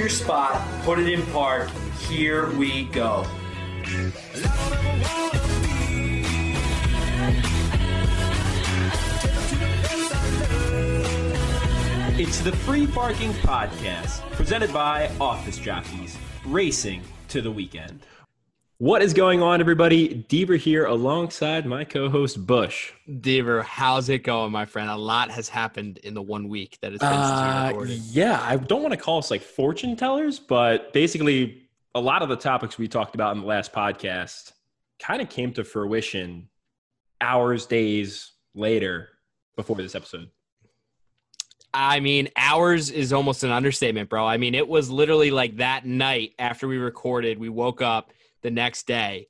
your spot, put it in park. Here we go. It's the Free Parking Podcast, presented by Office Jockeys, racing to the weekend. What is going on, everybody? Deaver here alongside my co host Bush. Deaver, how's it going, my friend? A lot has happened in the one week that it's been Uh, recorded. yeah, I don't want to call us like fortune tellers, but basically, a lot of the topics we talked about in the last podcast kind of came to fruition hours, days later before this episode. I mean, hours is almost an understatement, bro. I mean, it was literally like that night after we recorded, we woke up the next day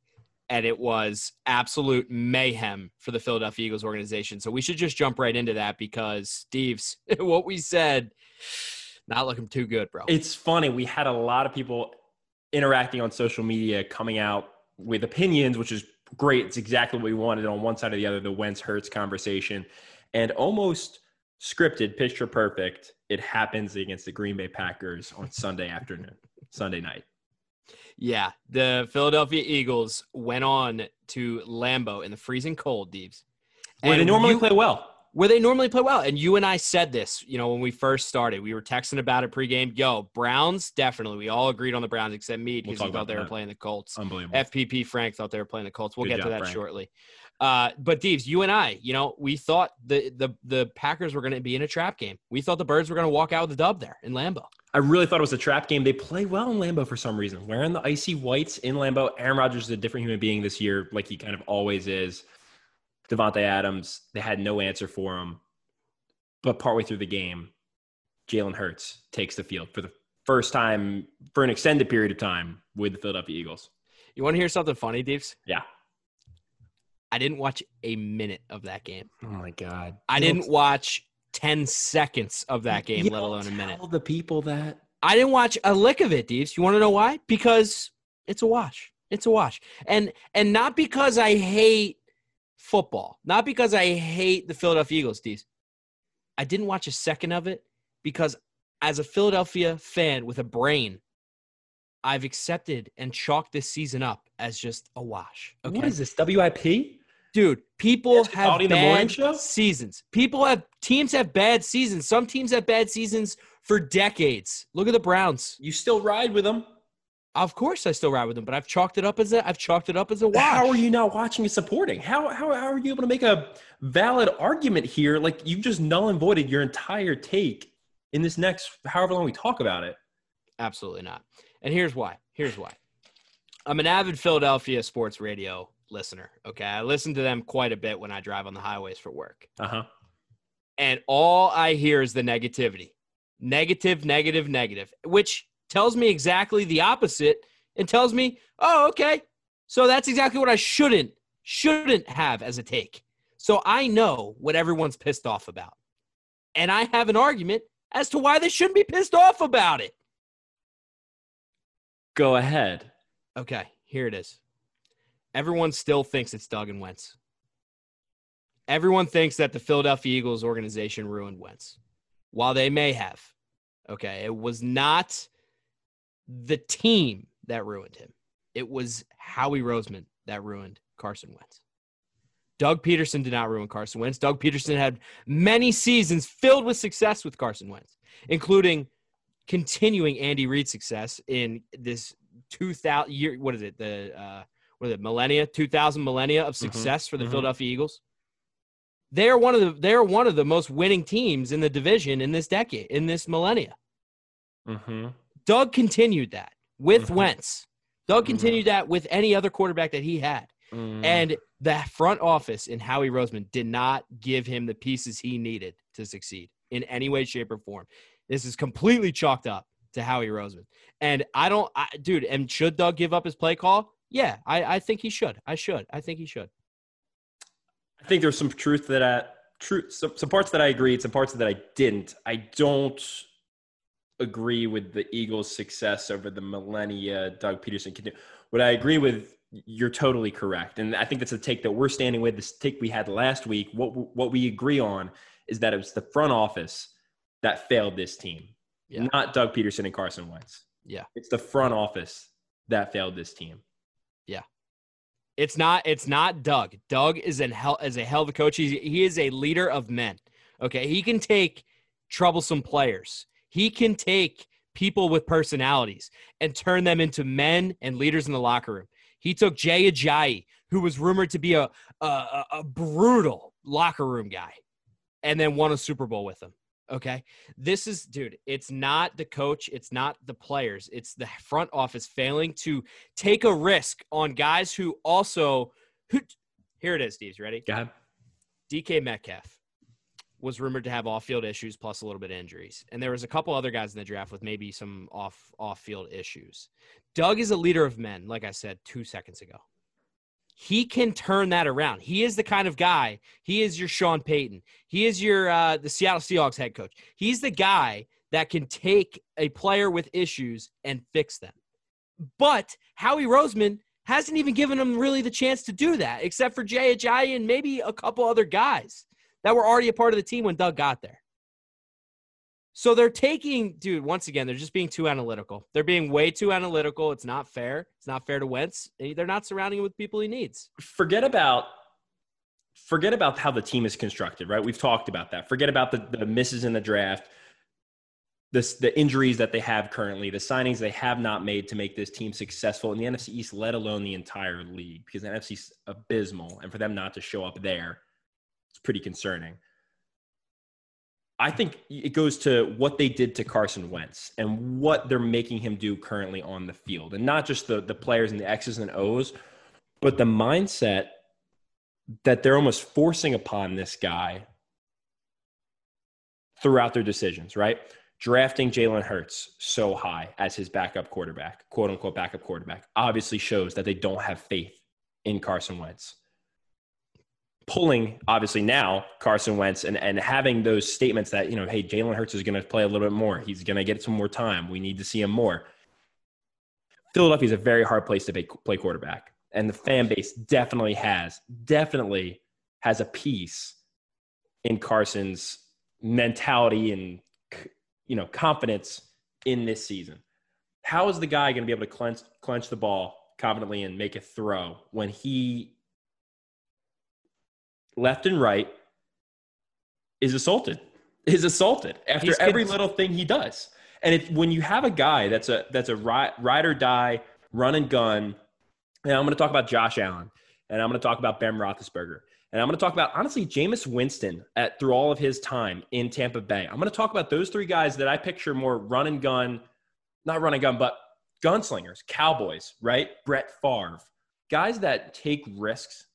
and it was absolute mayhem for the Philadelphia Eagles organization. So we should just jump right into that because Steve's what we said not looking too good, bro. It's funny. We had a lot of people interacting on social media coming out with opinions, which is great. It's exactly what we wanted on one side or the other, the Wentz Hurts conversation. And almost scripted, picture perfect, it happens against the Green Bay Packers on Sunday afternoon, Sunday night. Yeah, the Philadelphia Eagles went on to Lambeau in the freezing cold, Deeves. Where they normally you- play well. Where they normally play well. And you and I said this, you know, when we first started, we were texting about it pregame. Yo, Browns, definitely. We all agreed on the Browns except me because he thought they were that. playing the Colts. Unbelievable. FPP Frank thought they were playing the Colts. We'll Good get job, to that Frank. shortly. Uh, but Deeves, you and I, you know, we thought the the the Packers were going to be in a trap game. We thought the Birds were going to walk out with a dub there in Lambeau. I really thought it was a trap game. They play well in Lambeau for some reason. Wearing the icy whites in Lambeau. Aaron Rodgers is a different human being this year, like he kind of always is. Davante Adams, they had no answer for him. But partway through the game, Jalen Hurts takes the field for the first time for an extended period of time with the Philadelphia Eagles. You want to hear something funny, Deeves? Yeah. I didn't watch a minute of that game. Oh my God. I You didn't watch 10 seconds of that game, you let alone a minute. Tell the people that. I didn't watch a lick of it, Deeves. You want to know why? Because it's a wash. It's a wash. And and not because I hate football, not because I hate the Philadelphia Eagles, Deeves. I didn't watch a second of it because as a Philadelphia fan with a brain, I've accepted and chalked this season up as just a wash. Okay. What is this? WIP? Dude, people Yes, have Quality the bad seasons. People have teams have bad seasons. Some teams have bad seasons for decades. Look at the Browns. You still ride with them. Of course, I still ride with them, but I've chalked it up as a I've chalked it up as a wash. How are you not watching and supporting? How, how, how are you able to make a valid argument here? Like you've just null and voided your entire take in this next however long we talk about it. Absolutely not. And here's why. Here's why. I'm an avid Philadelphia sports radio listener. Okay, I listen to them quite a bit when I drive on the highways for work, Uh huh. and all I hear is the negativity, negative, negative, negative, which tells me exactly the opposite and tells me, oh, okay, so that's exactly what I shouldn't shouldn't have as a take. So I know what everyone's pissed off about, and I have an argument as to why they shouldn't be pissed off about it. Go ahead. Okay, here it is. Everyone still thinks it's Doug and Wentz. Everyone thinks that the Philadelphia Eagles organization ruined Wentz. While they may have, okay, it was not the team that ruined him. It was Howie Roseman that ruined Carson Wentz. Doug Pederson did not ruin Carson Wentz. Doug Pederson had many seasons filled with success with Carson Wentz, including continuing Andy Reid's success in this 2000 year what is it the uh what is it millennia 2000 millennia of success for the mhm. Philadelphia Eagles they are one of the they are one of the most winning teams in the division in this decade in this millennia Mm-hmm. Doug continued that with Mhm. Wentz Doug Mhm. continued that with any other quarterback that he had Mm. and the front office in Howie Roseman did not give him the pieces he needed to succeed in any way, shape, or form. This is completely chalked up to Howie Roseman. And I don't, I, dude, and should Doug give up his play call? Yeah, I, I think he should. I should. I think he should. I think there's some truth that I truth some, some parts that I agreed, some parts that I didn't. I don't agree with the Eagles' success over the millennia. Doug Pederson can do. What I agree with, you're totally correct, and I think that's a take that we're standing with. This take we had last week. What what we agree on is that it was the front office that failed this team. Yeah. not Doug Pederson and Carson Wentz. Yeah. It's the front office that failed this team. Yeah. It's not. It's not Doug. Doug is an hell as a hell of a coach. He's, he is a leader of men. Okay, he can take troublesome players. He can take people with personalities and turn them into men and leaders in the locker room. He took Jay Ajayi, who was rumored to be a a, a- brutal locker room guy, and then won a Super Bowl with him. Okay. This is, dude, it's not the coach, it's not the players, it's the front office failing to take a risk on guys who also, who, here it is, Steve's ready? Go ahead. DK Metcalf was rumored to have off-field issues plus a little bit of injuries, and there was a couple other guys in the draft with maybe some off off-field issues. Doug is a leader of men, like I said two seconds ago. He can turn that around. He is the kind of guy. He is your Sean Payton. He is your uh, the Seattle Seahawks head coach. He's the guy that can take a player with issues and fix them. But Howie Roseman hasn't even given him really the chance to do that, except for Jay Ajayi and maybe a couple other guys that were already a part of the team when Doug got there. So they're taking, dude, once again, they're just being too analytical. They're being way too analytical. It's not fair. It's not fair to Wentz. They're not surrounding him with people he needs. Forget about forget about how the team is constructed, right? We've talked about that. Forget about the, the misses in the draft, this the injuries that they have currently, the signings they have not made to make this team successful in the NFC East, let alone the entire league, because the NFC's abysmal, and for them not to show up there, it's pretty concerning. I think it goes to what they did to Carson Wentz and what they're making him do currently on the field, and not just the the players and the X's and O's, but the mindset that they're almost forcing upon this guy throughout their decisions, right? Drafting Jalen Hurts so high as his backup quarterback, quote unquote backup quarterback, obviously shows that they don't have faith in Carson Wentz. Pulling, obviously, now Carson Wentz and, and having those statements that, you know, hey, Jalen Hurts is going to play a little bit more. He's going to get some more time. We need to see him more. Philadelphia is a very hard place to play quarterback and the fan base definitely has definitely has a piece in Carson's mentality and you know confidence in this season. How is the guy going to be able to clench clench the ball confidently and make a throw when he left and right is assaulted is assaulted after He's every little thing he does. And it, when you have a guy that's a that's a ride, ride or die, run and gun, and I'm going to talk about Josh Allen, and I'm going to talk about Ben Roethlisberger, and I'm going to talk about honestly Jameis Winston at through all of his time in Tampa Bay. I'm going to talk about those three guys that I picture more run and gun, not run and gun, but gunslingers, cowboys, right? Brett Favre, guys that take risks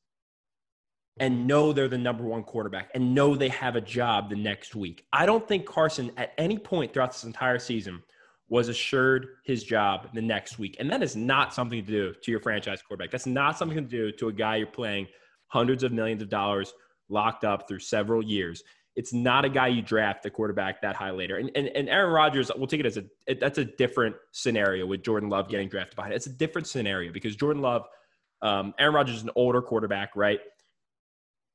and know they're the number one quarterback and know they have a job the next week. I don't think Carson at any point throughout this entire season was assured his job the next week. And that is not something to do to your franchise quarterback. That's not something to do to a guy you're playing hundreds of millions of dollars locked up through several years. It's not a guy you draft a quarterback that high later. And, and, and Aaron Rodgers, we'll take it as a, it, that's a different scenario with Jordan Love getting drafted behind. It's a different scenario because Jordan Love, um, Aaron Rodgers is an older quarterback, right?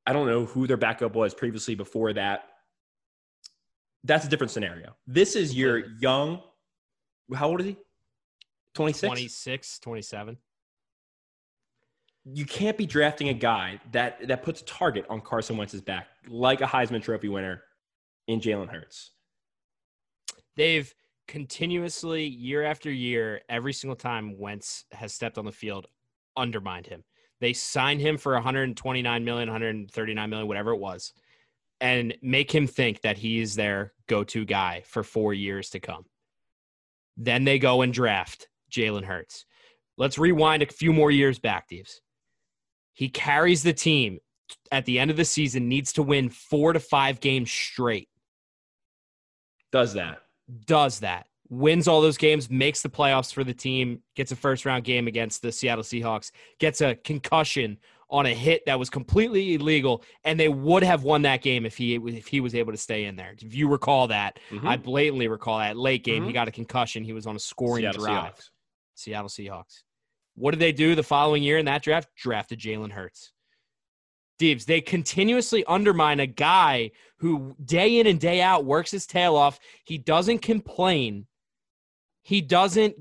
I don't know who their backup was previously before that. That's a different scenario. This is your young, how old is he? 26? 26, 27. You can't be drafting a guy that, that puts a target on Carson Wentz's back, like a Heisman Trophy winner in Jalen Hurts. They've continuously, year after year, every single time Wentz has stepped on the field, undermined him. They sign him for 129 million, 139 million, whatever it was, and make him think that he's their go-to guy for four years to come. Then they go and draft Jalen Hurts. Let's rewind a few more years back, Deeves. He carries the team at the end of the season, needs to win four to five games straight. Does that. Does that. Wins all those games, makes the playoffs for the team, gets a first round game against the Seattle Seahawks, gets a concussion on a hit that was completely illegal, and they would have won that game if he if he was able to stay in there. If you recall that, Mhm. I blatantly recall that late game. He Mhm. got a concussion. He was on a scoring Seattle drive. Seahawks. Seattle Seahawks. What did they do the following year in that draft? Drafted Jalen Hurts. Deebs, they continuously undermine a guy who day in and day out works his tail off. He doesn't complain. He doesn't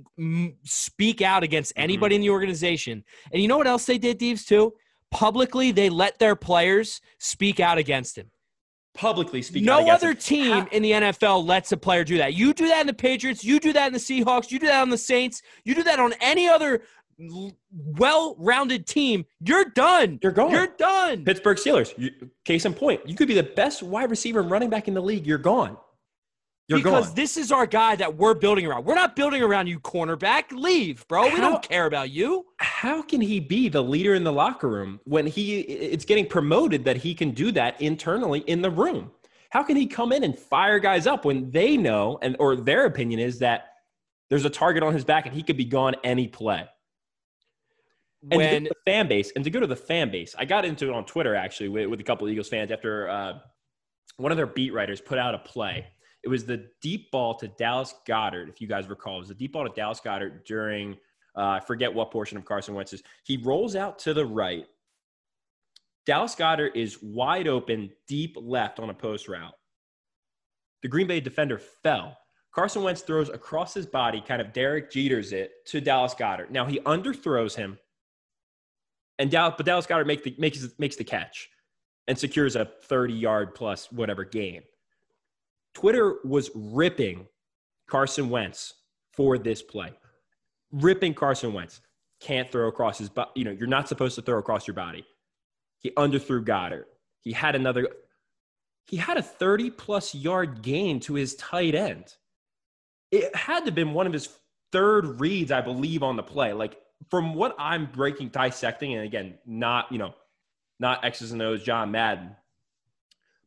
speak out against Mm-hmm. anybody in the organization. And you know what else they did, Deebs, too? Publicly, they let their players speak out against him. Publicly speaking, out No other him. team How- in the NFL lets a player do that. You do that in the Patriots. You do that in the Seahawks. You do that on the Saints. You do that on any other well-rounded team. You're done. You're gone. You're done. Pittsburgh Steelers. You, case in point, you could be the best wide receiver and running back in the league. You're gone. You're because gone. this is our guy that we're building around. We're not building around you, cornerback. Leave, bro. We don't care about you. How can he be the leader in the locker room when he it's getting promoted that he can do that internally in the room? How can he come in and fire guys up when they know and or their opinion is that there's a target on his back and he could be gone any play? And to When go to the fan base, and to go to the fan base, I got into it on Twitter actually with, with a couple of Eagles fans after uh, one of their beat writers put out a play. It was the deep ball to Dallas Goedert, if you guys recall. It was the deep ball to Dallas Goedert during uh, I forget what portion of Carson Wentz's. He rolls out to the right. Dallas Goedert is wide open, deep left on a post route. The Green Bay defender fell. Carson Wentz throws across his body, kind of Derek Jeters it to Dallas Goedert. Now he underthrows him, and Dallas, but Dallas Goedert make the, makes makes the catch and secures a 30 yard plus whatever game. Twitter was ripping Carson Wentz for this play, ripping Carson Wentz. Can't throw across his body. You know, you're not supposed to throw across your body. He underthrew Goedert. He had another. He had a 30 plus yard gain to his tight end. It had to have been one of his third reads, I believe, on the play. Like from what I'm breaking, dissecting, and again, not you know, not X's and O's, John Madden.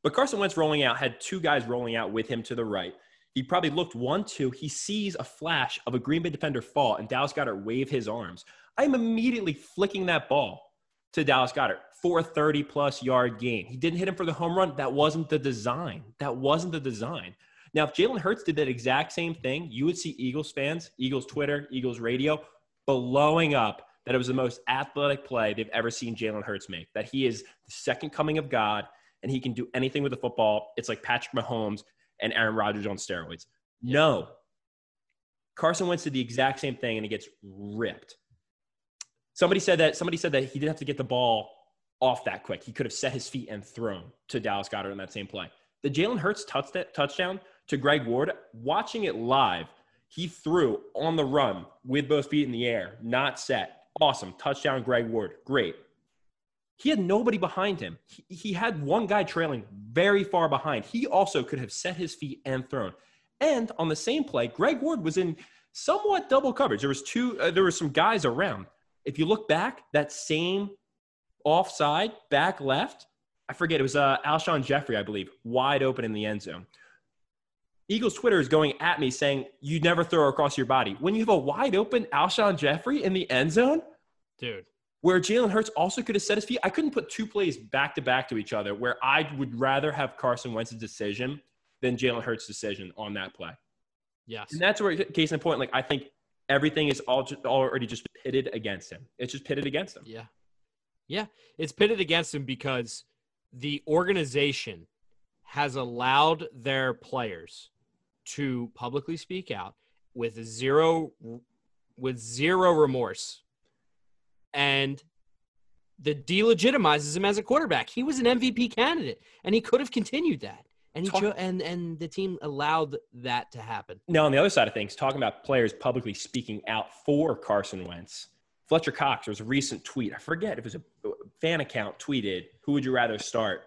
But Carson Wentz rolling out had two guys rolling out with him to the right. He probably looked one, two. He sees a flash of a Green Bay defender fall, and Dallas Goedert wave his arms. I'm immediately flicking that ball to Dallas Goedert for a 30 plus yard gain. He didn't hit him for the home run. That wasn't the design. That wasn't the design. Now, if Jalen Hurts did that exact same thing, you would see Eagles fans, Eagles Twitter, Eagles radio blowing up that it was the most athletic play they've ever seen Jalen Hurts make. That he is the second coming of God and he can do anything with the football. It's like Patrick Mahomes and Aaron Rodgers on steroids. No. Carson Wentz did the exact same thing and he gets ripped. Somebody said that somebody said that he didn't have to get the ball off that quick. He could have set his feet and thrown to Dallas Goedert in that same play. The Jalen Hurts touchdown to Greg Ward, watching it live, he threw on the run with both feet in the air, not set. Awesome. Touchdown, Greg Ward. Great. He had nobody behind him. He, he had one guy trailing very far behind. He also could have set his feet and thrown. And on the same play, Greg Ward was in somewhat double coverage. There was two. Uh, there were some guys around. If you look back, that same offside back left, I forget it was uh, Alshon Jeffery, I believe, wide open in the end zone. Eagles Twitter is going at me saying you never throw across your body when you have a wide open Alshon Jeffery in the end zone dude. Where Jalen Hurts also could have set his feet. I couldn't put two plays back to back to each other where I would rather have Carson Wentz's decision than Jalen Hurts' decision on that play. Yes. And that's where, case in point, like I think everything is all just, already just pitted against him. It's just pitted against him. Yeah. Yeah. It's pitted against him because the organization has allowed their players to publicly speak out with zero with zero remorse and the delegitimizes him as a quarterback. He was an MVP candidate and he could have continued that. And he Talk- cho- and and the team allowed that to happen. Now, on the other side of things, talking about players publicly speaking out for Carson Wentz, Fletcher Cox, there was a recent tweet. I forget if it was a fan account tweeted, Who would you rather start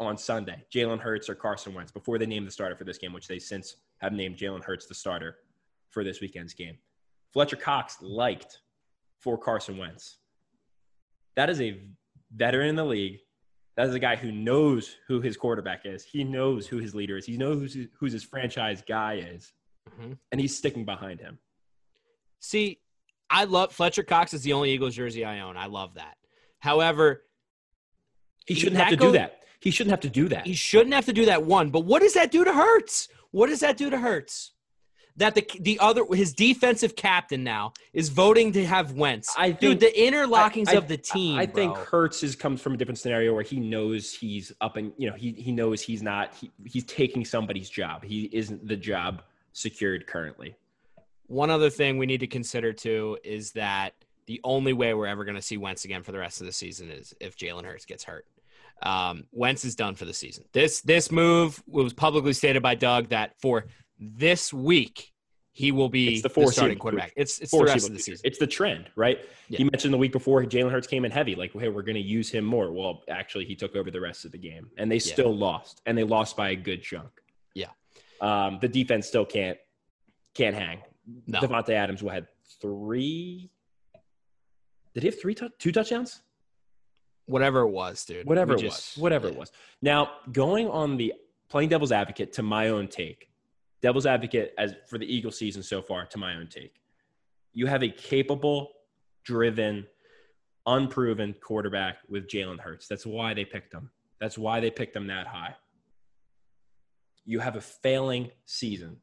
on Sunday, Jalen Hurts or Carson Wentz, before they named the starter for this game, which they since have named Jalen Hurts the starter for this weekend's game. Fletcher Cox liked for Carson Wentz. That is a veteran in the league. That is a guy who knows who his quarterback is. He knows who his leader is. He knows who's, who's his franchise guy is Mhm. and he's sticking behind him. See, I love Fletcher Cox is the only Eagles jersey I own. I love that. However, He shouldn't have to that do that. He shouldn't have to do that. He shouldn't have to do that one. But what does that do to Hurts? What does that do to Hurts? That the the other his defensive captain now is voting to have Wentz. I Dude, think- the interlockings I- I- of the team. I think bro. Hurts is comes from a different scenario where he knows he's up and you know he he knows he's not he, he's taking somebody's job. He isn't the job secured currently. One other thing we need to consider too is that the only way we're ever going to see Wentz again for the rest of the season is if Jalen Hurts gets hurt. Um, Wentz is done for the season. This this move was publicly stated by Doug that for this week he will be the the, starting quarterback. future. It's it's the rest of the future. season. It's the trend, right? Yeah. He mentioned the week before Jalen Hurts came in heavy, like, hey, we're going to use him more. Well, actually, he took over the rest of the game, and they Yeah. still lost, and they lost by a good chunk. Yeah. Um, the defense still can't can't hang. No. Davante Adams will had three. Did he have three two touchdowns? Whatever it was, dude. Whatever We it just- was. Whatever it was. Now, going on the playing devil's advocate to my own take. Devil's advocate as for the Eagle season so far to my own take. You have a capable, driven, unproven quarterback with Jalen Hurts. That's why they picked him. That's why they picked him that high. You have a failing season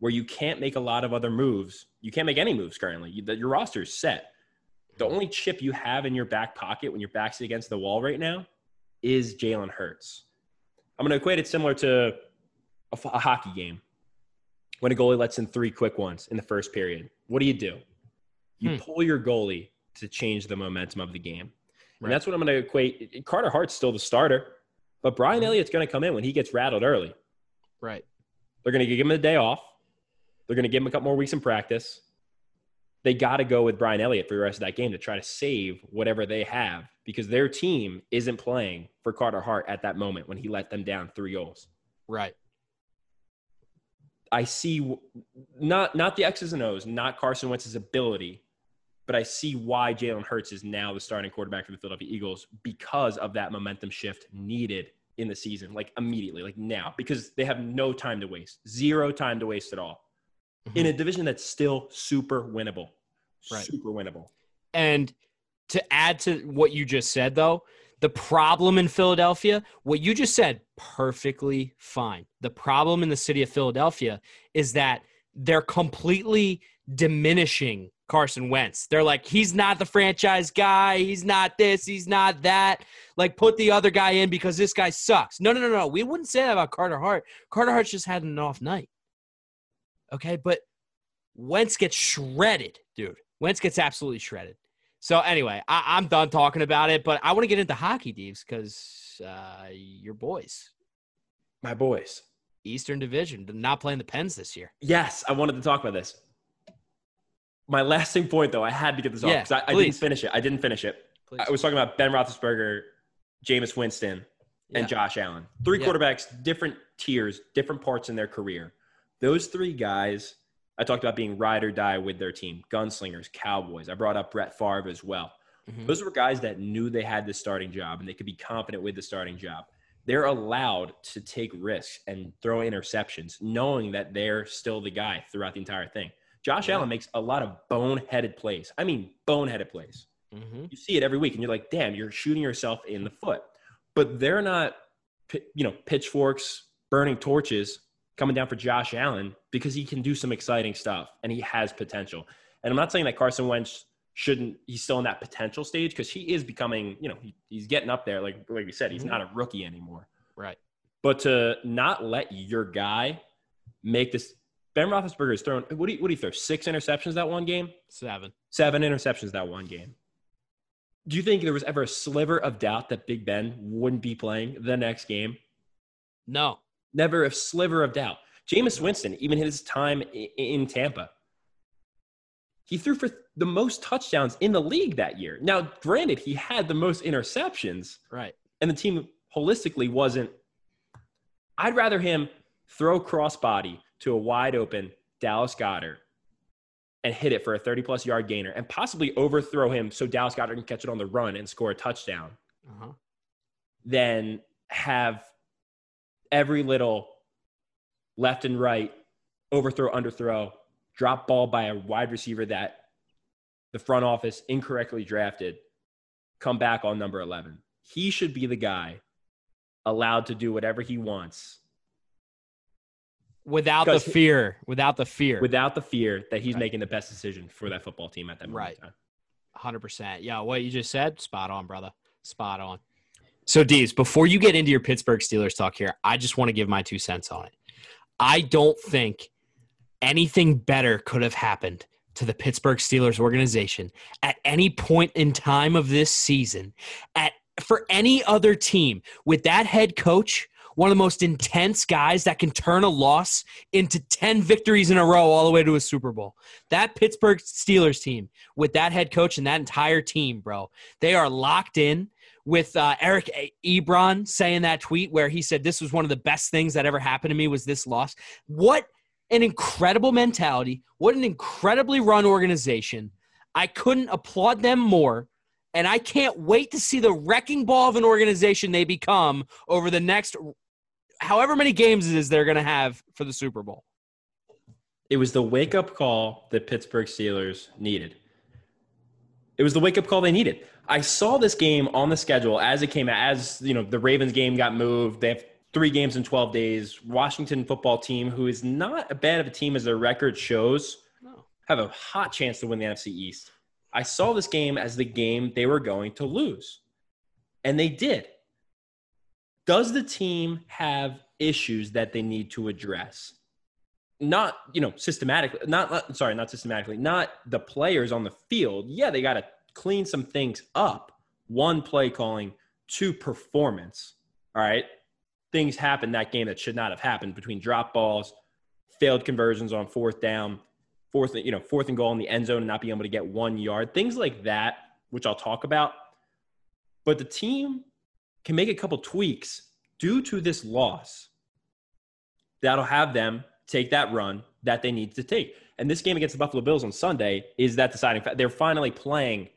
where you can't make a lot of other moves. You can't make any moves currently. You, your roster is set. The only chip you have in your back pocket when your back's against the wall right now is Jalen Hurts. I'm going to equate it similar to a hockey game. When a goalie lets in three quick ones in the first period, what do you do? You Hmm. pull your goalie to change the momentum of the game. Right. And that's what I'm going to equate. Carter Hart's still the starter, but Brian Mhm. Elliott's going to come in when he gets rattled early. Right. They're going to give him a day off. They're going to give him a couple more weeks in practice. They got to go with Brian Elliott for the rest of that game to try to save whatever they have because their team isn't playing for Carter Hart at that moment when he let them down three goals. Right. I see not not the X's and O's, not Carson Wentz's ability, but I see why Jalen Hurts is now the starting quarterback for the Philadelphia Eagles because of that momentum shift needed in the season, like immediately, like now, because they have no time to waste, zero time to waste at all mm-hmm. in a division that's still super winnable, Right. super winnable. And to add to what you just said, though, the problem in Philadelphia, what you just said, perfectly fine. The problem in the city of Philadelphia is that they're completely diminishing Carson Wentz. They're like, he's not the franchise guy. He's not this. He's not that. Like, put the other guy in because this guy sucks. No, no, no, no. We wouldn't say that about Carter Hart. Carter Hart's just had an off night. Okay. But Wentz gets shredded, dude. Wentz gets absolutely shredded. So anyway, I, I'm done talking about it, but I want to get into hockey, Deeves, because uh, your boys, My boys. Eastern Division, not playing the Pens this year. Yes, I wanted to talk about this. My lasting point, though, I had to get this off Yeah, because I, I didn't finish it. I didn't finish it. Please. I was talking about Ben Roethlisberger, Jameis Winston, and Yeah. Josh Allen. Three Yeah. quarterbacks, different tiers, different parts in their career. Those three guys, I talked about being ride or die with their team, gunslingers, cowboys. I brought up Brett Favre as well. Mhm. Those were guys that knew they had the starting job and they could be confident with the starting job. They're allowed to take risks and throw interceptions, knowing that they're still the guy throughout the entire thing. Josh Yeah. Allen makes a lot of boneheaded plays. I mean, boneheaded plays. Mhm. You see it every week, and you're like, damn, you're shooting yourself in the foot. But they're not, you know, pitchforks, burning torches coming down for Josh Allen because he can do some exciting stuff and he has potential. And I'm not saying that Carson Wentz shouldn't, he's still in that potential stage because he is becoming, you know, he, he's getting up there. Like, like we said, he's Mhm. not a rookie anymore. Right. But to not let your guy make this, Ben Roethlisberger has thrown, what do you, what do you throw? Six interceptions that one game? Seven. seven interceptions that one game. Do you think there was ever a sliver of doubt that Big Ben wouldn't be playing the next game? No. Never a sliver of doubt. Jameis Winston, even his time in Tampa, he threw for the most touchdowns in the league that year. Now, granted, he had the most interceptions, Right. and the team holistically wasn't. I'd rather him throw crossbody to a wide open Dallas Goedert and hit it for a 30 plus yard gainer and possibly overthrow him so Dallas Goedert can catch it on the run and score a touchdown Uh-huh. than have every little left and right overthrow, underthrow, drop ball by a wide receiver that the front office incorrectly drafted come back on number 11. He should be the guy allowed to do whatever he wants without the fear, without the fear. without the fear that he's Right. making the best decision for that football team at that moment Right. time. Hundred percent. Yeah, what you just said, spot on, brother. Spot on. So, Dees, before you get into your Pittsburgh Steelers talk here, I just want to give my two cents on it. I don't think anything better could have happened to the Pittsburgh Steelers organization at any point in time of this season, at for any other team with that head coach, one of the most intense guys that can turn a loss into 10 victories in a row all the way to a Super Bowl. That Pittsburgh Steelers team with that head coach and that entire team, bro, they are locked in with uh, Eric Ebron saying that tweet where he said this was one of the best things that ever happened to me was this loss. What an incredible mentality. What an incredibly run organization. I couldn't applaud them more. And I can't wait to see the wrecking ball of an organization they become over the next however many games it is they're going to have for the Super Bowl. It was the wake up call that Pittsburgh Steelers needed. It was the wake up call they needed. I saw this game on the schedule as it came out, as you know, the Ravens game got moved. They have three games in 12 days. Washington football team, who is not as bad of a team as their record shows, No. have a hot chance to win the NFC East. I saw this game as the game they were going to lose. And they did. Does the team have issues that they need to address? Not, you know, systematically, not, sorry, not systematically, not the players on the field. Yeah, they got to clean some things up. One play calling, two performance. All right. Things happened that game that should not have happened between drop balls, failed conversions on fourth down, fourth, you know, fourth and goal in the end zone and not being able to get one yard, things like that, which I'll talk about. But the team can make a couple tweaks due to this loss that'll have them take that run that they need to take. And this game against the Buffalo Bills on Sunday is that deciding fact. They're finally playing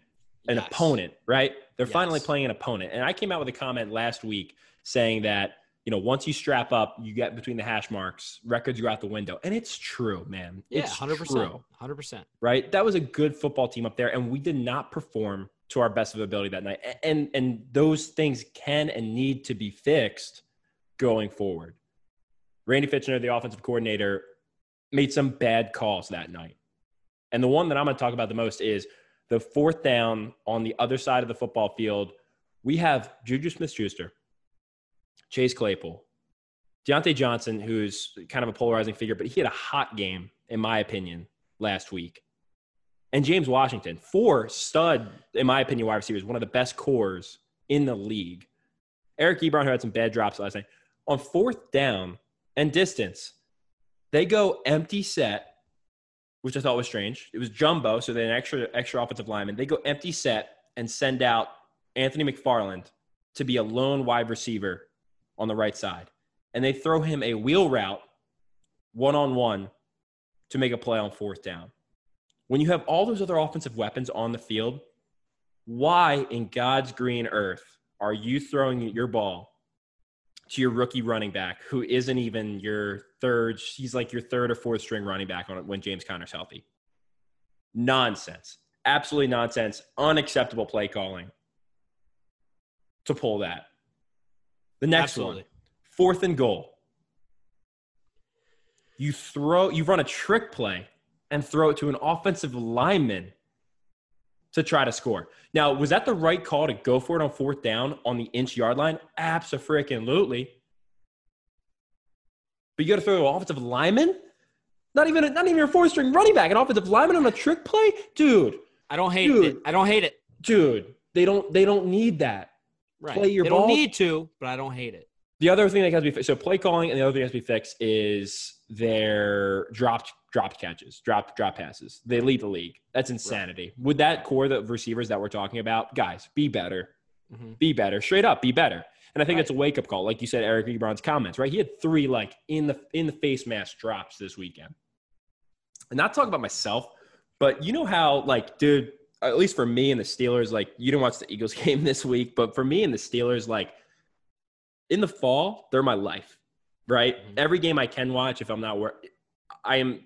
an Yes. opponent, right? They're finally playing an opponent. And I came out with a comment last week saying that, you know, once you strap up, you get between the hash marks, records go out the window. And it's true, man. Yeah, it's 100%. true 100%. right? That was a good football team up there, and we did not perform to our best of ability that night. And and those things can and need to be fixed going forward. Randy Fichtner, the offensive coordinator, made some bad calls that night. And the one that I'm going to talk about the most is the fourth down on the other side of the football field. We have Juju Smith Schuster, Chase Claypool, Diontae Johnson, who's kind of a polarizing figure, but he had a hot game, in my opinion, last week. And James Washington, four stud, in my opinion, wide receivers, one of the best cores in the league. Eric Ebron, who had some bad drops last night. On fourth down and distance, they go empty set, which I thought was strange. It was jumbo, so they had an extra extra offensive lineman. They go empty set and send out Anthony McFarland to be a lone wide receiver on the right side. And they throw him a wheel route one on one to make a play on fourth down. When you have all those other offensive weapons on the field, why in God's green earth are you throwing your ball to your rookie running back who isn't even your third? He's like your third or fourth string running back on when James Conner's healthy. Nonsense. Absolutely nonsense. Unacceptable play calling to pull that. The next Absolutely. one, fourth and goal. You throw, you run a trick play and throw it to an offensive lineman to try to score. Now, was that the right call to go for it on fourth down on the inch yard line? Absolutely. But you got to throw an offensive lineman? Not even, a, not even your fourth string running back, an offensive lineman on a trick play, dude. I don't hate Dude. it. I don't hate it. Dude, they don't, they don't need that. Right. Play your they ball. don't need to, but I don't hate it. The other thing that has to be fixed, so play calling, and the other thing that has to be fixed is their dropped dropped catches, drop drop passes. They lead the league. That's insanity. With that core of receivers that we're talking about, guys, be better, Mhm. be better, straight up, be better. And I think Right. it's a wake up call, like you said, Eric Ebron's comments, right? He had three like in the in the face mask drops this weekend. And not talking about myself, but you know how like, dude, at least for me and the Steelers, like you didn't watch the Eagles game this week, but for me and the Steelers, like in the fall, they're my life, right? Mhm. Every game I can watch, if I'm not work, I am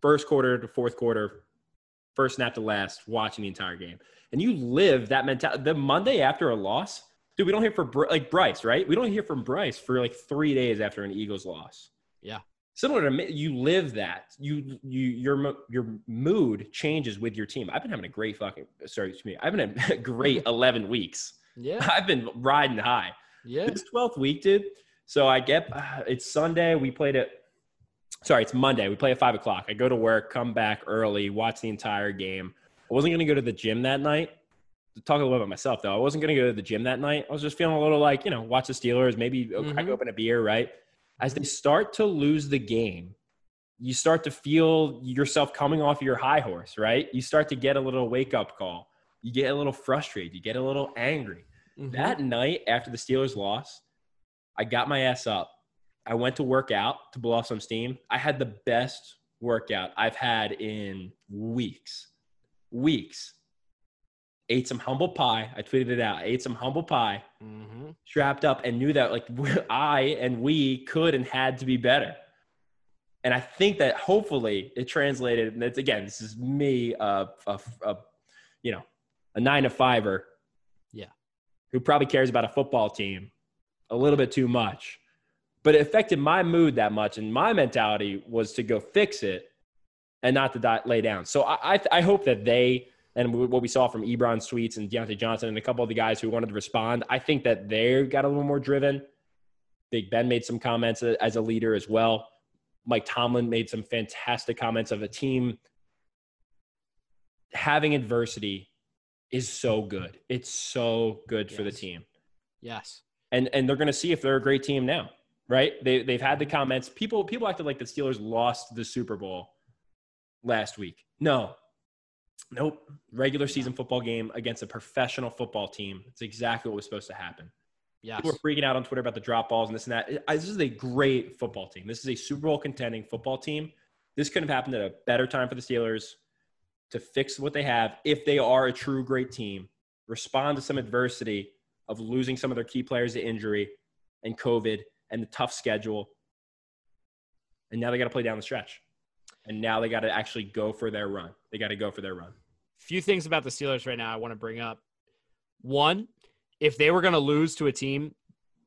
first quarter to fourth quarter, first snap to last, watching the entire game. And you live that mentality. The Monday after a loss, dude, we don't hear from Br- like Bryce, right? We don't hear from Bryce for like three days after an Eagles loss. Yeah. similar to me, you live that. You you your your mood changes with your team. I've been having a great fucking sorry, excuse me. I've been a great 11 weeks. Yeah. I've been riding high. Yeah. This 12th week, dude. So I get uh, it's Sunday. We played it. Sorry, it's Monday. We play at five o'clock. I go to work, come back early, watch the entire game. I wasn't gonna go to the gym that night. To talk a little bit about myself though, I wasn't gonna go to the gym that night. I was just feeling a little like you know, watch the Steelers, maybe crack Mhm. open a beer, right? As they start to lose the game, you start to feel yourself coming off your high horse, right? You start to get a little wake up call. You get a little frustrated. You get a little angry. Mhm. That night after the Steelers lost, I got my ass up. I went to work out to blow off some steam. I had the best workout I've had in weeks. Weeks. Ate some humble pie. I tweeted it out. I ate some humble pie, Mhm. strapped up, and knew that like I and we could and had to be better. And I think that hopefully it translated. And it's again, this is me, uh, a, a, you know, a nine to fiver yeah, who probably cares about a football team a little bit too much. But it affected my mood that much, and my mentality was to go fix it and not to die, lay down. So I, I, I hope that they and what we saw from Ebron Sweets and Diontae Johnson and a couple of the guys who wanted to respond, I think that they got a little more driven. Big Ben made some comments as a leader as well. Mike Tomlin made some fantastic comments of a team having adversity is so good. It's so good for the team. Yes. And and they're going to see if they're a great team now, right? They they've had the comments. People people acted like the Steelers lost the Super Bowl last week. No. Nope. Regular season football game against a professional football team. It's exactly what was supposed to happen. Yeah. People were freaking out on Twitter about the drop balls and this and that. This is a great football team. This is a Super Bowl contending football team. This couldn't have happened at a better time for the Steelers to fix what they have if they are a true great team, respond to some adversity of losing some of their key players to injury and COVID and the tough schedule. And now they got to play down the stretch. And now they got to actually go for their run. They got to go for their run. few things about the Steelers right now I want to bring up. One, if they were going to lose to a team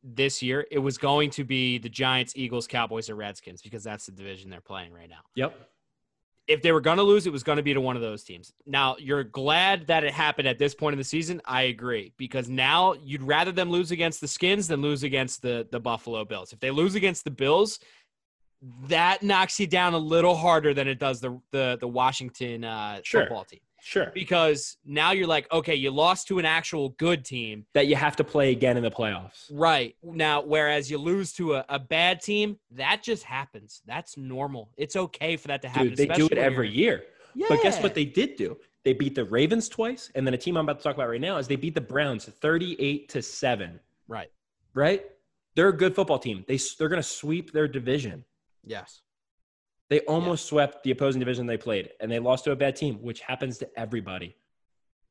this year, it was going to be the Giants, Eagles, Cowboys, or Redskins because that's the division they're playing right now. Yep. If they were going to lose, it was going to be to one of those teams. Now, you're glad that it happened at this point in the season. I agree because now you'd rather them lose against the Skins than lose against the the Buffalo Bills. If they lose against the Bills, that knocks you down a little harder than it does the the the Washington uh, Sure. football team Sure. because now you're like, okay, you lost to an actual good team. That you have to play again in the playoffs. Right. Now, whereas you lose to a, a bad team, that just happens. That's normal. It's okay for that to happen. Dude, they do it every year. Yeah. But guess what they did do? They beat the Ravens twice, and then a team I'm about to talk about right now is they beat the Browns 38 to 7. Right. Right? They're a good football team. They they're going to sweep their division. Yes. They almost swept the opposing division they played, and they lost to a bad team, which happens to everybody.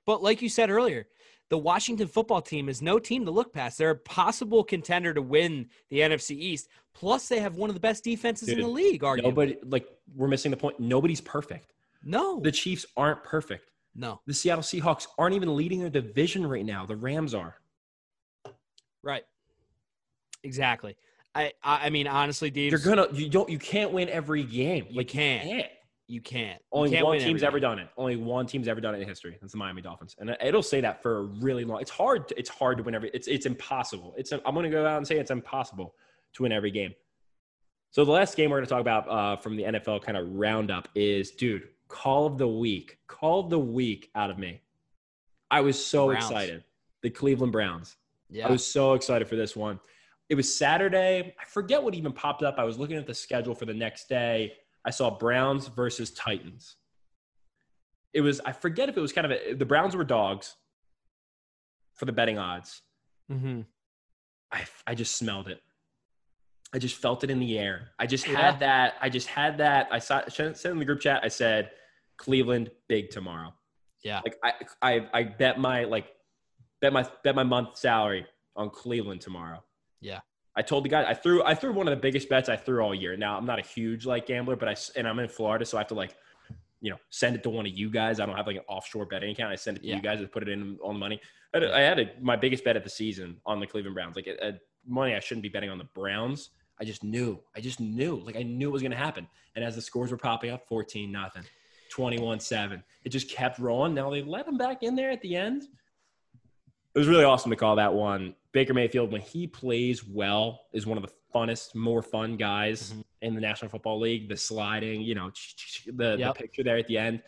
But like you said earlier, the Washington football team is no team to look past. They're a possible contender to win the NFC East. Plus, they have one of the best defenses in the league, arguably. Nobody like we're missing the point. Nobody's perfect. no. The Chiefs aren't perfect. no. The Seattle Seahawks aren't even leading their division right now. The Rams are. Right. Exactly. I, I mean, honestly, Dave, You're gonna you don't you can't win every game. You Like can't. can't. you can't. You Only can't one team's ever done it. Only one team's ever done it in history. That's the Miami Dolphins, and it'll say that for a really long. It's hard. To, it's hard to win every. It's it's impossible. It's I'm going to go out and say it's impossible to win every game. So the last game we're going to talk about uh, from the NFL kind of roundup is, dude, call of the week. Call of the week out of me. I was so Browns. excited. The Cleveland Browns. Yeah. I was so excited for this one. It was Saturday. I forget what even popped up. I was looking at the schedule for the next day. I saw Browns versus Titans. It was, I forget if it was kind of a, the Browns were dogs for the betting odds. mm-hmm. I, I just smelled it. I just felt it in the air. I just Yeah. had that. I just had that. I saw, sent in the group chat. I said, Cleveland big tomorrow. Yeah. Like I, I, I bet my like, bet my bet my month salary on Cleveland tomorrow. Yeah. I told the guy I threw I threw one of the biggest bets I threw all year. Now I'm not a huge like gambler, but I and I'm in Florida, so I have to like, you know, send it to one of you guys. I don't have like an offshore betting account. I send it to Yeah. you guys to put it in on the money. I had, I had a, my biggest bet of the season on the Cleveland Browns. Like a, money I shouldn't be betting on the Browns. I just knew. I just knew. Like I knew it was going to happen. And as the scores were popping up, 14 nothing, 21 7. It just kept rolling. Now they let them back in there at the end. It was really awesome to call that one. Baker Mayfield, when he plays well, is one of the funnest, more fun guys Mhm. in the National Football League. The sliding, you know, the, Yep. the picture there at the end.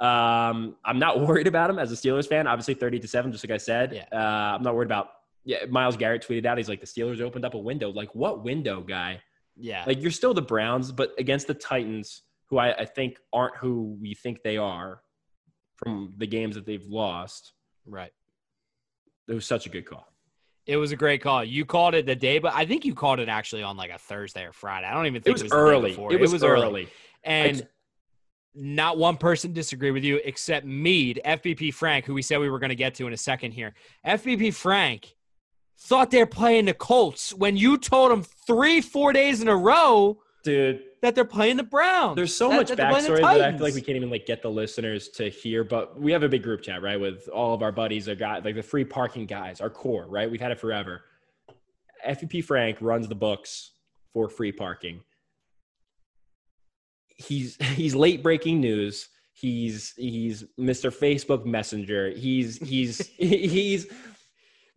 Um, I'm not worried about him as a Steelers fan. Obviously, 30 to 7, just like I said. Yeah. Uh, I'm not worried about yeah, Myles Garrett tweeted out, he's like, the Steelers opened up a window. Like, what window, guy? Yeah. Like, you're still the Browns, but against the Titans, who I, I think aren't who we think they are from the games that they've lost, right. it was such a good call. It was a great call. You called it the day, but I think you called it actually on like a Thursday or Friday. I don't even It think was, it was, the day early. before. It was, early. And Like- not one person disagreed with you except Mead, FPP Frank, who we said we were going to get to in a second here. FPP Frank thought they're playing the Colts when you told him three, four days in a row Dude, that they're playing the Browns. There's so That- much that they're playing the backstory that I feel like we can't even like get the listeners to hear. But we have a big group chat, right, with all of our buddies, our guys, like the free parking guys, our core, right? We've had it forever. FPP Frank runs the books for free parking. He's he's late breaking news. He's he's Mr. Facebook Messenger. He's he's he's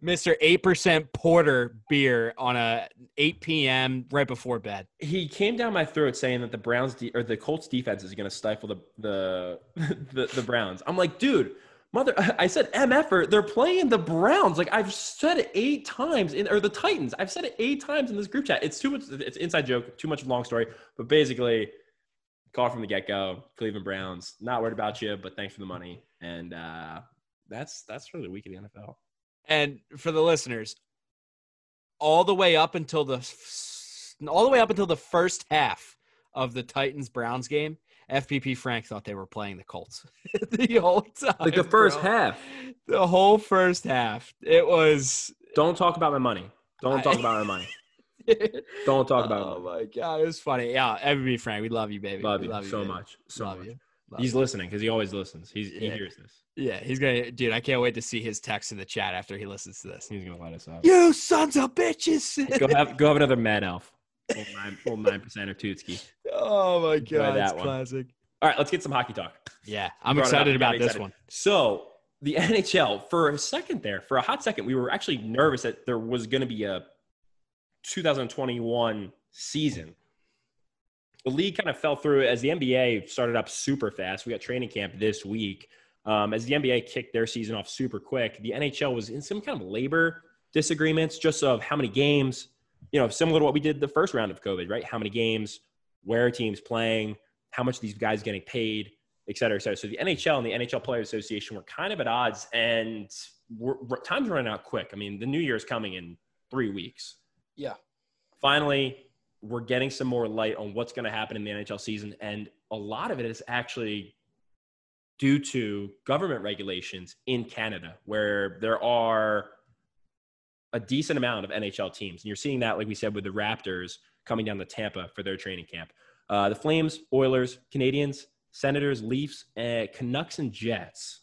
Mr. 8% Porter beer on a 8 p.m. right before bed. he came down my throat saying that the Browns de- or the Colts defense is going to stifle the, the the the Browns. I'm like, dude, mother. I said MFer. They're playing the Browns. Like I've said it eight times in or the Titans. I've said it eight times in this group chat. It's too much. It's inside joke. Too much of a long story. But basically, call from the get go. Cleveland Browns. Not worried about you, but thanks for the money. And uh, that's that's really the week of the NFL. And for the listeners, all the way up until the all the way up until the first half of the Titans Browns game, FPP Frank thought they were playing the Colts the whole time. Like the first bro. half. the whole first half. It was. Don't talk about my money. Don't I- talk about my money. Don't talk about oh my god, it was funny. Yeah, FPP Frank, we love you, baby. Love We you so baby. much. So love much. you. Love He's you. listening because he always listens. He's, he Yeah. hears this. Yeah, he's gonna, dude. I can't wait to see his text in the chat after he listens to this. He's gonna let us out. You sons of bitches! go have go have another Mad Elf. Full nine, percent or Tootski. oh my god, that it's one. classic. All right, let's get some hockey talk. Yeah, I'm it up, excited about this excited. one. So the NHL, for a second there, for a hot second, we were actually nervous that there was going to be a 2021 season. The league kind of fell through as the NBA started up super fast. We got training camp this week. Um, as the NBA kicked their season off super quick, the NHL was in some kind of labor disagreements just of how many games, you know, similar to what we did the first round of COVID, right? How many games, where are teams playing, how much these guys getting paid, et cetera, et cetera. So the NHL and the NHL Players Association were kind of at odds, and we're, we're, time's running out quick. I mean, the new year is coming in three weeks. Yeah. Finally, we're getting some more light on what's going to happen in the NHL season, and a lot of it is actually due to government regulations in Canada, where there are a decent amount of NHL teams, and you're seeing that, like we said, with the Raptors coming down to Tampa for their training camp. Uh, the Flames, Oilers, Canadiens, Senators, Leafs, uh, Canucks, and Jets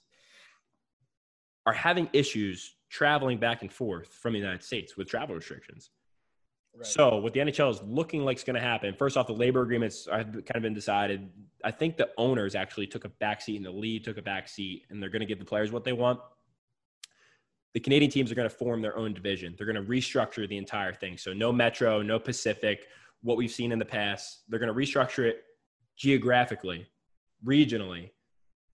are having issues traveling back and forth from the United States with travel restrictions. So, what the NHL is looking like is going to happen, first off, the labor agreements have kind of been decided. I think the owners actually took a backseat and the league took a backseat, and they're going to give the players what they want. The Canadian teams are going to form their own division. They're going to restructure the entire thing. So, no Metro, no Pacific, what we've seen in the past. They're going to restructure it geographically, regionally,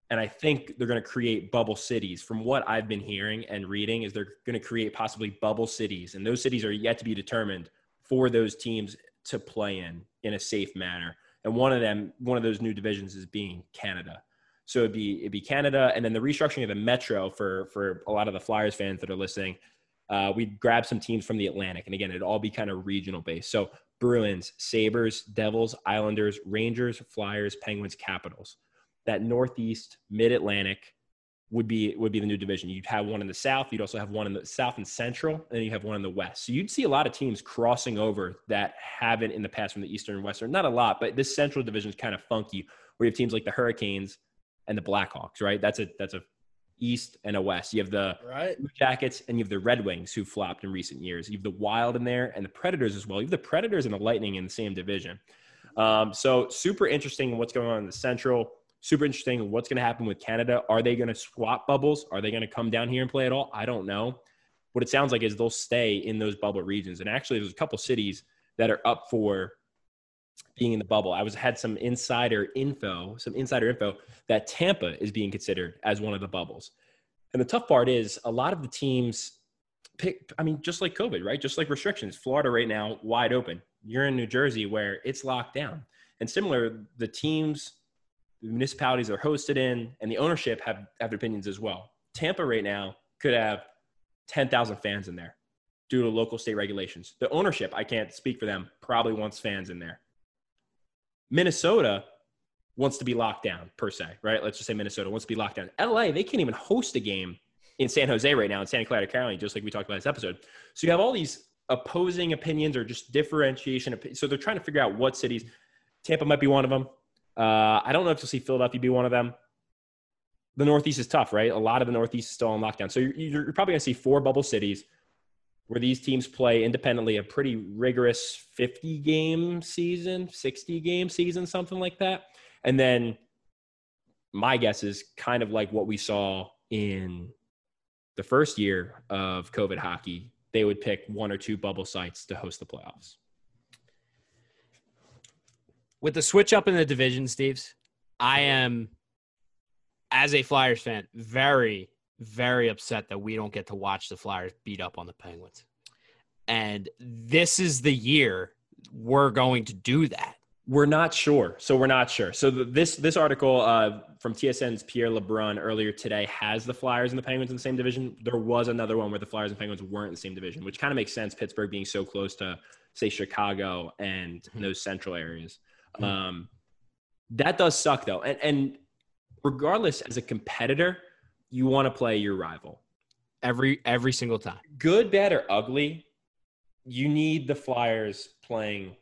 and I think they're going to create bubble cities. From what I've been hearing and reading, is they're going to create possibly bubble cities, and those cities are yet to be determined for those teams to play in in a safe manner. And one of them, one of those new divisions, is being Canada. So it'd be it'd be Canada, and then the restructuring of the Metro for for a lot of the Flyers fans that are listening. Uh, we'd grab some teams from the Atlantic, and again, it'd all be kind of regional based. So Bruins, Sabres, Devils, Islanders, Rangers, Flyers, Penguins, Capitals. That Northeast, Mid Atlantic would be would be the new division. You'd have one in the South. You'd also have one in the South and Central, and then you have one in the West. So you'd see a lot of teams crossing over that haven't in the past from the Eastern and Western. Not a lot, but this Central division is kind of funky, where you have teams like the Hurricanes and the Blackhawks. Right? That's a that's a East and a West. You have the right Jackets and you have the Red Wings who flopped in recent years. You have the Wild in there and the Predators as well. You have the Predators and the Lightning in the same division. Um, so super interesting what's going on in the Central. Super interesting what's going to happen with Canada. Are they going to swap bubbles? Are they going to come down here and play at all? I don't know. What it sounds like is they'll stay in those bubble regions. And actually, there's a couple cities that are up for being in the bubble. I was had some insider info, some insider info that Tampa is being considered as one of the bubbles. And the tough part is a lot of the teams pick I mean just like COVID, right? Just like restrictions. Florida right now wide open. You're in New Jersey where it's locked down. And similar, the teams municipalities are hosted in and the ownership have have opinions as well. Tampa right now could have 10,000 fans in there due to local state regulations. The ownership, I can't speak for them, probably wants fans in there. Minnesota wants to be locked down per se, right? Let's just say Minnesota wants to be locked down. LA, they can't even host a game in San Jose right now in Santa Clara County, just like we talked about this episode. So you have all these opposing opinions or just differentiation. So they're trying to figure out what cities. Tampa might be one of them. Uh, I don't know if you'll see Philadelphia be one of them. The Northeast is tough, right? A lot of the Northeast is still on lockdown. So you're, you're probably going to see four bubble cities where these teams play independently a pretty rigorous 50 game season, 60 game season, something like that. And then my guess is kind of like what we saw in the first year of COVID hockey. They would pick one or two bubble sites to host the playoffs. With the switch up in the division, Steves, I am, as a Flyers fan, very very upset that we don't get to watch the Flyers beat up on the Penguins. And this is the year we're going to do that. We're not sure. So we're not sure. So the, this this article uh, from TSN's Pierre LeBrun earlier today has the Flyers and the Penguins in the same division. There was another one where the Flyers and Penguins weren't in the same division, which kind of makes sense. Pittsburgh being so close to say Chicago and mm-hmm. those central areas. Mm-hmm. Um, that does suck though. And and regardless, as a competitor, you want to play your rival every every single time. Good, bad, or ugly, you need the Flyers playing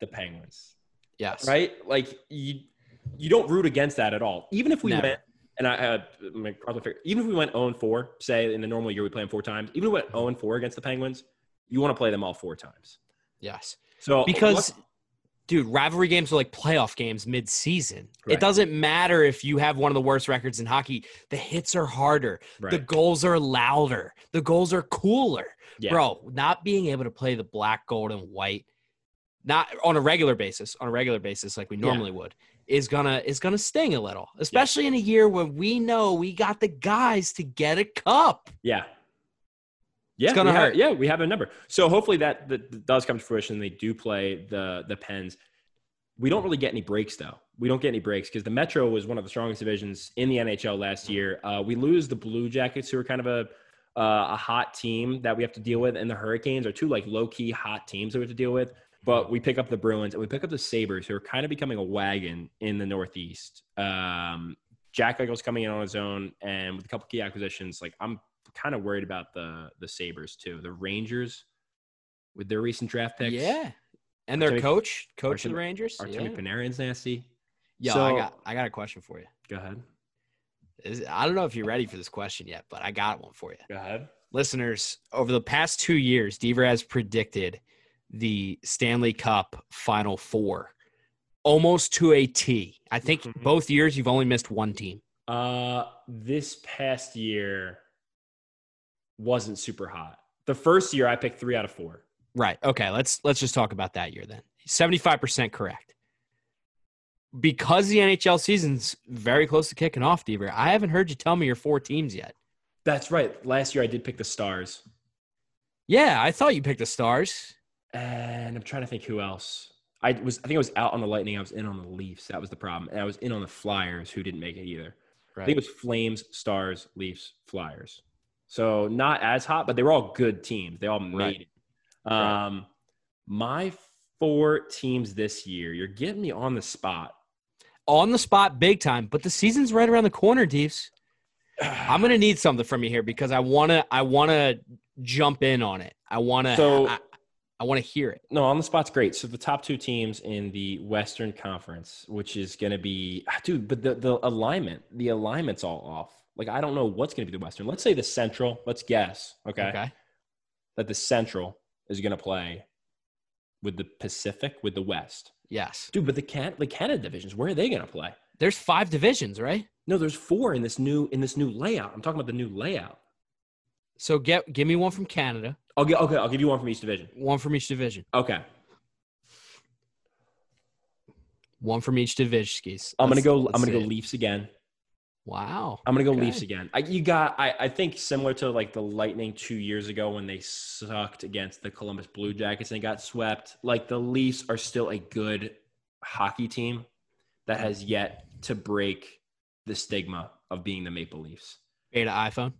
the Penguins. Yes. Right? Like you you don't root against that at all. Even if we Never. went and I had my even if we went 0 4, say in the normal year we play them four times, even if we went 0 4 against the Penguins, you want to play them all four times. Yes. So because dude, rivalry games are like playoff games mid-season. Right. It doesn't matter if you have one of the worst records in hockey. The hits are harder. Right. The goals are louder. The goals are cooler. Yeah. Bro, not being able to play the black, gold, and white, not on a regular basis, on a regular basis like we normally yeah. would, is gonna is gonna sting a little. Especially yeah. in a year when we know we got the guys to get a cup. Yeah. Yeah, it's gonna hurt. Have, yeah, we have a number. So hopefully that, that does come to fruition. They do play the the Pens. We don't really get any breaks though. We don't get any breaks because the Metro was one of the strongest divisions in the NHL last year. Uh, we lose the Blue Jackets, who are kind of a uh, a hot team that we have to deal with, and the Hurricanes are two like low key hot teams that we have to deal with. But we pick up the Bruins and we pick up the Sabres, who are kind of becoming a wagon in the Northeast. Um, Jack Eichel's coming in on his own, and with a couple key acquisitions, like I'm kind of worried about the the Sabres too. The Rangers with their recent draft picks. Yeah. And their Artemi, coach, coach Artemi, of the Rangers. Artemi yeah. Panarin's nasty. Yeah, so, I got I got a question for you. Go ahead. Is, I don't know if you're ready for this question yet, but I got one for you. Go ahead. Listeners, over the past two years, Deaver has predicted the Stanley Cup Final Four almost to a T. I think mm-hmm. both years you've only missed one team. Uh, this past year, wasn't super hot. The first year I picked three out of four. Right. Okay. Let's let's just talk about that year then. Seventy five percent correct. Because the NHL season's very close to kicking off, Deaver. I haven't heard you tell me your four teams yet. That's right. Last year I did pick the Stars. Yeah, I thought you picked the Stars. And I'm trying to think who else. I was I think I was out on the Lightning. I was in on the Leafs. That was the problem. And I was in on the Flyers, who didn't make it either. Right. I think it was Flames, Stars, Leafs, Flyers. So not as hot, but they were all good teams. They all made right. it. Um, right. My four teams this year, you're getting me on the spot. On the spot, big time. But the season's right around the corner, Deeves. I'm gonna need something from you here because I wanna I wanna jump in on it. I wanna so I, I want to hear it. No, on the spot's great. So the top two teams in the Western Conference, which is going to be, dude, but the, the alignment, the alignment's all off. Like, I don't know what's going to be the Western. Let's say the Central, let's guess, okay, Okay. that the Central is going to play with the Pacific, with the West. Yes. Dude, but the can the Canada divisions, where are they going to play? There's five divisions, right? No, there's four in this new in this new layout. I'm talking about the new layout. So get give me one from Canada, I'll get okay. I'll give you one from each division. one from each division, Okay, one from each division. Skis. I'm gonna go. I'm gonna go. Leafs again. Wow. I'm gonna go Okay. Leafs again. I, you got. I, I think similar to like the Lightning two years ago when they sucked against the Columbus Blue Jackets and got swept. Like the Leafs are still a good hockey team that has yet to break the stigma of being the Maple Leafs. Beta iPhone.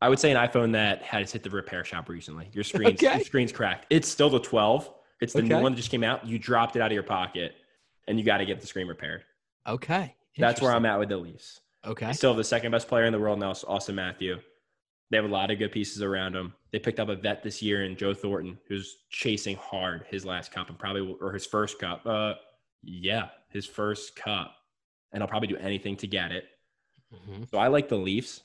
I would say an iPhone that has hit the repair shop recently. Your screen's, Okay. your screen's cracked. It's still the 12. It's the new one that just came out. You dropped it out of your pocket, and you got to get the screen repaired. Okay. That's where I'm at with the Leafs. Okay. They still have the second best player in the world now, Auston Matthew. They have a lot of good pieces around them. They picked up a vet this year in Joe Thornton, who's chasing hard his last cup and probably or his first cup. Uh, yeah, his first cup, and I'll probably do anything to get it. Mhm. So I like the Leafs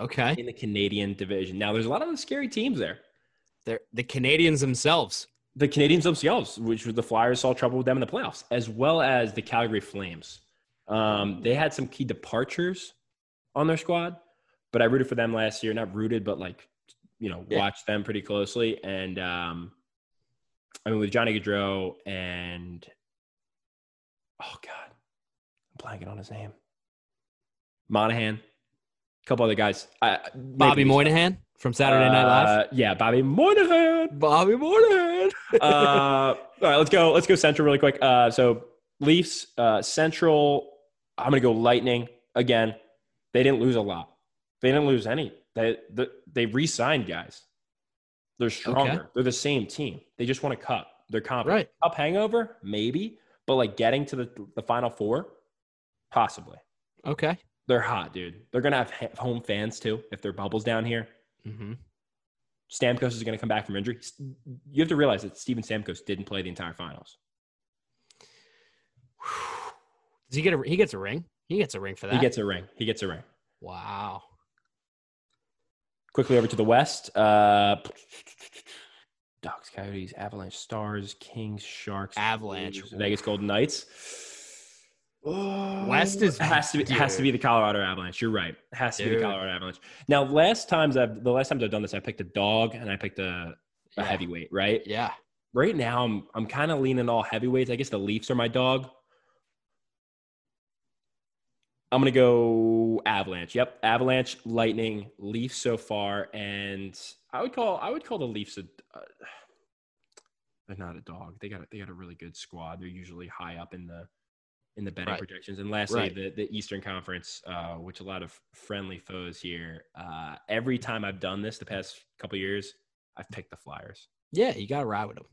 Okay. in the Canadian division. Now, there's a lot of scary teams there. They're the Canadiens themselves. The Canadiens themselves, which was the Flyers saw trouble with them in the playoffs, as well as the Calgary Flames. Um, they had some key departures on their squad, but I rooted for them last year. Not rooted, but like, you know, Yeah. watched them pretty closely. And um, I mean, with Johnny Gaudreau and oh god, I'm blanking on his name. Monahan, a couple other guys. I, Bobby Moynihan from Saturday Night Live. Uh, yeah, Bobby Moynihan. Bobby Moynihan. uh, all right, let's go. Let's go Central really quick. Uh, so Leafs, uh, Central. I'm gonna go Lightning again. They didn't lose a lot. They didn't lose any. They they, they re-signed guys. They're stronger. They're the same team. They just want to cut. They're confident. right. Up hangover, maybe, but like getting to the the final four, possibly. Okay. They're hot, dude. They're gonna have home fans too if their bubbles down here. Mm-hmm. Stamkos is going to come back from injury. You have to realize that Steven Stamkos didn't play the entire finals. Does he get a? He gets a ring. He gets a ring for that. He gets a ring. He gets a ring. Wow. Quickly over to the West. Uh, Ducks, Coyotes, Avalanche, Stars, Kings, Sharks, Avalanche. Vegas Golden Knights. West is- has to be has to be the Colorado Avalanche. You're right. It has to be the Colorado Avalanche. Now, last times I've the last times I've done this, I picked a dog and I picked a, a Yeah. heavyweight. Right. Yeah. Right now, I'm I'm kind of leaning all heavyweights. I guess the Leafs are my dog. I'm gonna go Avalanche. Yep, Avalanche, Lightning, Leafs so far, and I would call I would call the Leafs a. Uh, they're not a dog. They got a, they got a really good squad. They're usually high up in the in the betting Right. projections. And lastly, Right. the the Eastern Conference, uh, which a lot of friendly foes here. Uh, every time I've done this the past couple years, I've picked the Flyers. Yeah. You got to ride with them.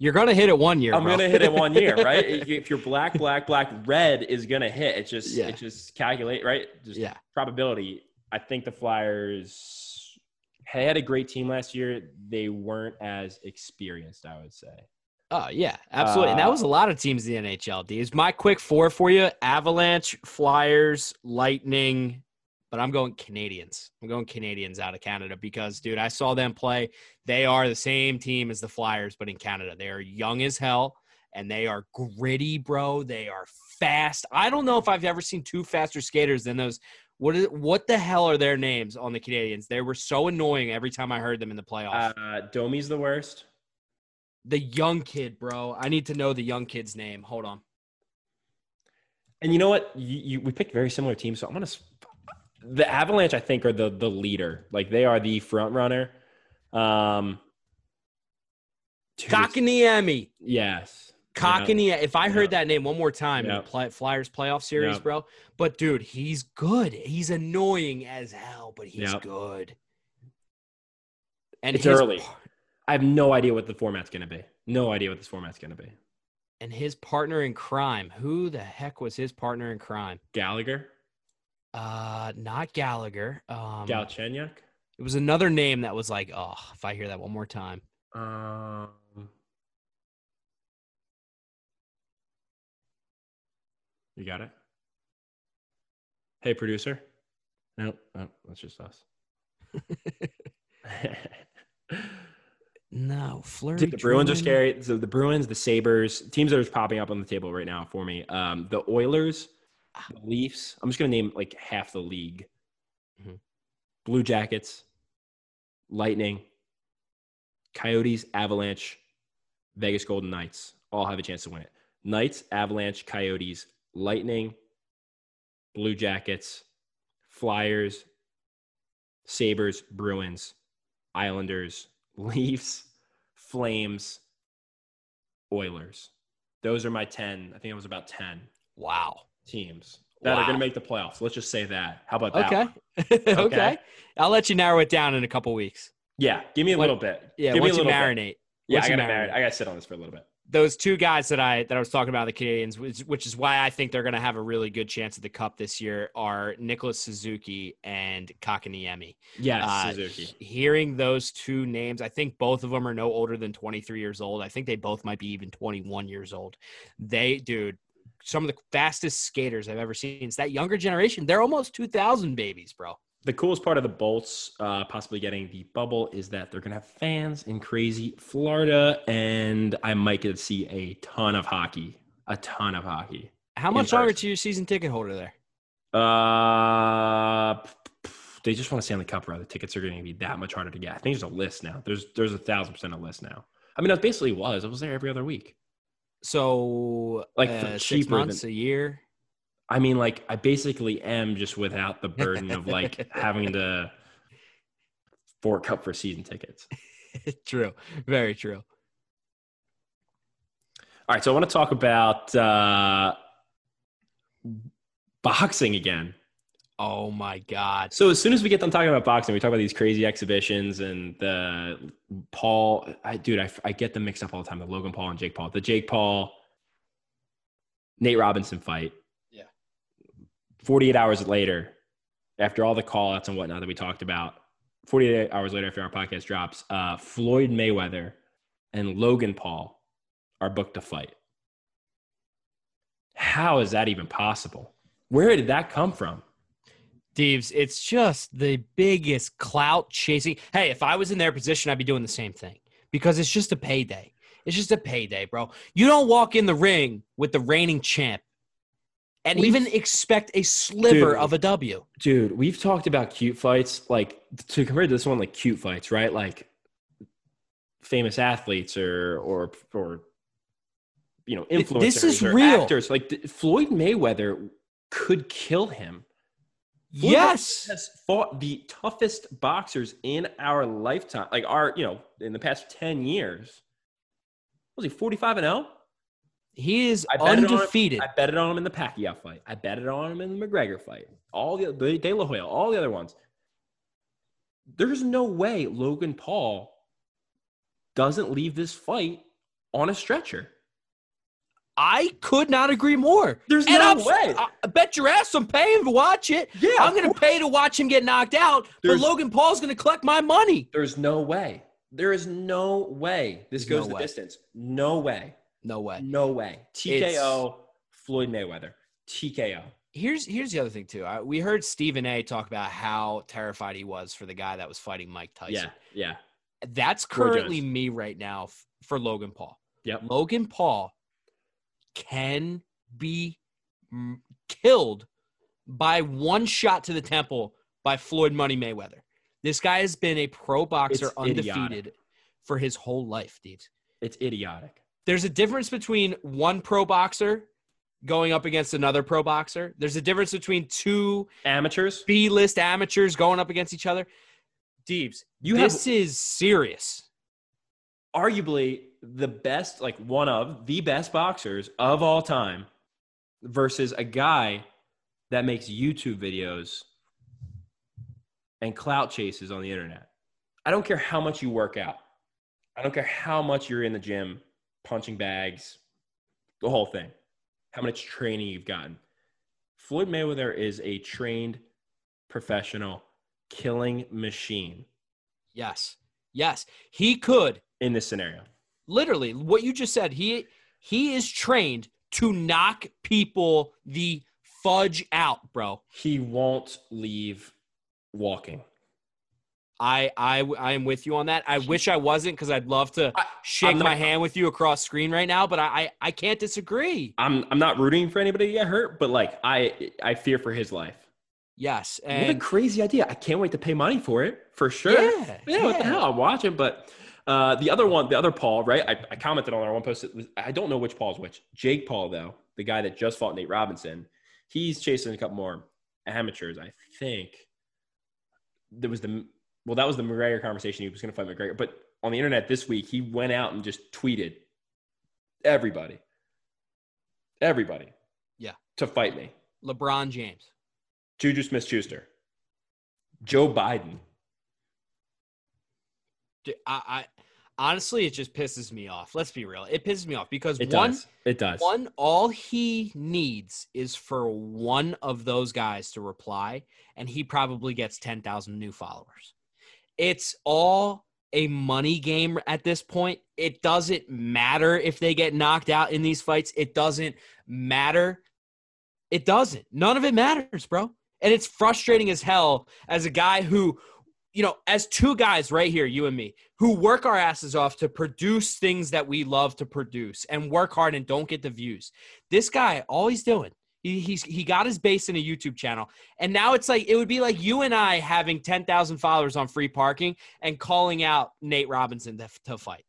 You're gonna hit it one year. I'm bro. gonna hit it one year, right? If you- if you're black, black, black, red is gonna hit. It's just Yeah. it just calculate, right? Just yeah. probability. I think the Flyers had a great team last year. They weren't as experienced, I would say. Oh yeah, absolutely. and that Uh, was a lot of teams in the NHL. D is my quick four for you: Avalanche, Flyers, Lightning. But I'm going Canadiens. I'm going Canadiens out of Canada because, dude, I saw them play. They are the same team as the Flyers, but in Canada. They are young as hell and they are gritty, bro. They are fast. I don't know if I've ever seen two faster skaters than those. What is what the hell are their names on the Canadiens? They were so annoying every time I heard them in the playoffs. Uh, Domi's the worst. The young kid, bro. I need to know the young kid's name. Hold on. And you know what? You, you we picked very similar teams, so I'm gonna. The Avalanche, I think, are the the leader. Like they are the front runner. Um, Kotkaniemi. Yes. Kotkaniemi. If I heard Yeah. that name one more time in the play, Flyers playoff series, bro. But dude, he's good. He's annoying as hell, but he's good. And It's his early. I have no idea what the format's going to be. No idea what this format's going to be. and his partner in crime. Who the heck was his partner in crime? Gallagher, Uh, not Gallagher. Um, Galchenyuk. It was another name that was like, oh, if I hear that one more time. Um, you got it. Hey, producer. Nope, nope that's just us. No, Flurry. The Bruins are scary. So the Bruins, the Sabres, teams that are popping up on the table right now for me. Um, the Oilers, the Leafs. I'm just gonna name like half the league. Mhm. Blue Jackets, Lightning, Coyotes, Avalanche, Vegas Golden Knights all have a chance to win it. Knights, Avalanche, Coyotes, Lightning, Blue Jackets, Flyers, Sabres, Bruins, Islanders, Leafs, Flames, Oilers. Those are my 10. I think it was about 10 Wow. teams that are going to make the playoffs. Let's just say that. How about that? Okay. one? okay. I'll let you narrow it down in a couple weeks. Yeah. Give me a What- little bit. Yeah, Give me a little bit. Yeah, I got to marinate. I got to sit on this for a little bit. Those two guys that I that I was talking about the Canadiens, which, which is why I think they're going to have a really good chance at the Cup this year, are Nicholas Suzuki and Kotkaniemi. Yes, Uh, Suzuki. hearing those two names, I think both of them are no older than 23 years old. I think they both might be even 21 years old. They, dude, some of the fastest skaters I've ever seen. It's that younger generation. They're almost 2,000 babies, bro. The coolest part of the Bolts uh, possibly getting the bubble is that they're going to have fans in crazy Florida, and I might get to see a ton of hockey. A ton of hockey. How much longer person. to your season ticket holder there? Uh, they just want to stay on the cup, bro. The tickets are going to be that much harder to get. I think there's a list now. There's there's a thousand percent a list now. I mean, that basically was. I was there every other week. So, Like, uh, for six cheaper months, a year. I mean, like I basically am just without the burden of like having to fork up for season tickets. true. Very true. All right, so I want to talk about uh, boxing again. Oh my God. So as soon as we get done talking about boxing, we talk about these crazy exhibitions and the Paul. I dude, I, I get them mixed up all the time. The Logan Paul and Jake Paul. The Jake Paul, Nate Robinson fight. Yeah. Forty-eight hours later, after all the call outs and whatnot that we talked about, forty-eight hours later after our podcast drops, uh, Floyd Mayweather and Logan Paul are booked to fight. How is that even possible? Where did that come from? Deeves, it's just the biggest clout chasing. Hey, if I was in their position, I'd be doing the same thing because it's just a payday. It's just a payday, bro. You don't walk in the ring with the reigning champ and even expect a sliver Dude. of a W. Dude, we've talked about cute fights, like to compare to this one, like cute fights, right? Like famous athletes or or or you know influencers. this is or real. Actors like Floyd Mayweather could kill him. Floyd Yes. has fought the toughest boxers in our lifetime, like our you know in the past ten years. Was he forty five and zero? He is I on him- undefeated. I betted on him in the Pacquiao fight. I betted on him in the McGregor fight. All the, De La Hoya, all the other ones. There's no way Logan Paul doesn't leave this fight on a stretcher. I could not agree more. There's And no I'm, way. I, I bet your ass I'm paying to watch it. Yeah, I'm going to pay to watch him get knocked out, There's- but Logan Paul's going to collect my money. There's no way. There is no way this There's goes no the way. distance. No way. No way. No way. TKO Floyd Mayweather. TKO. Here's here's the other thing too. I, we heard Stephen A. talk about how terrified he was for the guy that was fighting Mike Tyson. Yeah, yeah. That's currently me right now f- for Logan Paul. Yep. Logan Paul can be mm, killed by one shot to the temple by Floyd Money Mayweather. This guy has been a pro boxer It's undefeated idiotic. for his whole life, dude. It's idiotic. There's a difference between one pro boxer going up against another pro boxer. There's a difference between two Amateurs, B list amateurs going up against each other. Deebs, You have- this is serious. arguably the best, like one of the best boxers of all time, versus a guy that makes YouTube videos and clout chases on the internet. I don't care how much you work out. I don't care how much you're in the gym, punching bags, the whole thing, how much training you've gotten. Floyd Mayweather is a trained professional killing machine Yes. Yes. He could in this scenario. literally what you just said. He he is trained to knock people the fudge out, bro. He won't leave walking. I I I am with you on that. I wish I wasn't because I'd love to I- shake I'm my hand with you across screen right now, but I I, I can't disagree. I'm I'm not rooting for anybody to get hurt, but like I I fear for his life. Yes, And what a crazy idea! I can't wait to pay money for it for sure. yeah, Yeah, what the hell? I'm watching, but uh, the other one, the other Paul, right? I, I commented on our one post. Was, I don't know which Paul's which. Jake Paul, though, the guy that just fought Nate Robinson, he's chasing a couple more amateurs. I think there was the well, that was the McGregor conversation. He was going to fight McGregor, but on the internet this week, he went out and just tweeted everybody, everybody, Yeah. to fight me. LeBron James. Juju Smith-Schuster, Joe Biden. I, I honestly, it just pisses me off. Let's be real. It pisses me off because It one, does. It does. one, all he needs is for one of those guys to reply, and he probably gets ten thousand new followers. It's all a money game at this point. It doesn't matter if they get knocked out in these fights. It doesn't matter. It doesn't. None of it matters, bro. And it's frustrating as hell as a guy who, you know, as two guys right here, you and me, who work our asses off to produce things that we love to produce and work hard and don't get the views. This guy, all he's doing, he, he's he got his base in a YouTube channel, and now it's like it would be like you and I having ten thousand followers on free parking and calling out Nate Robinson to, to fight.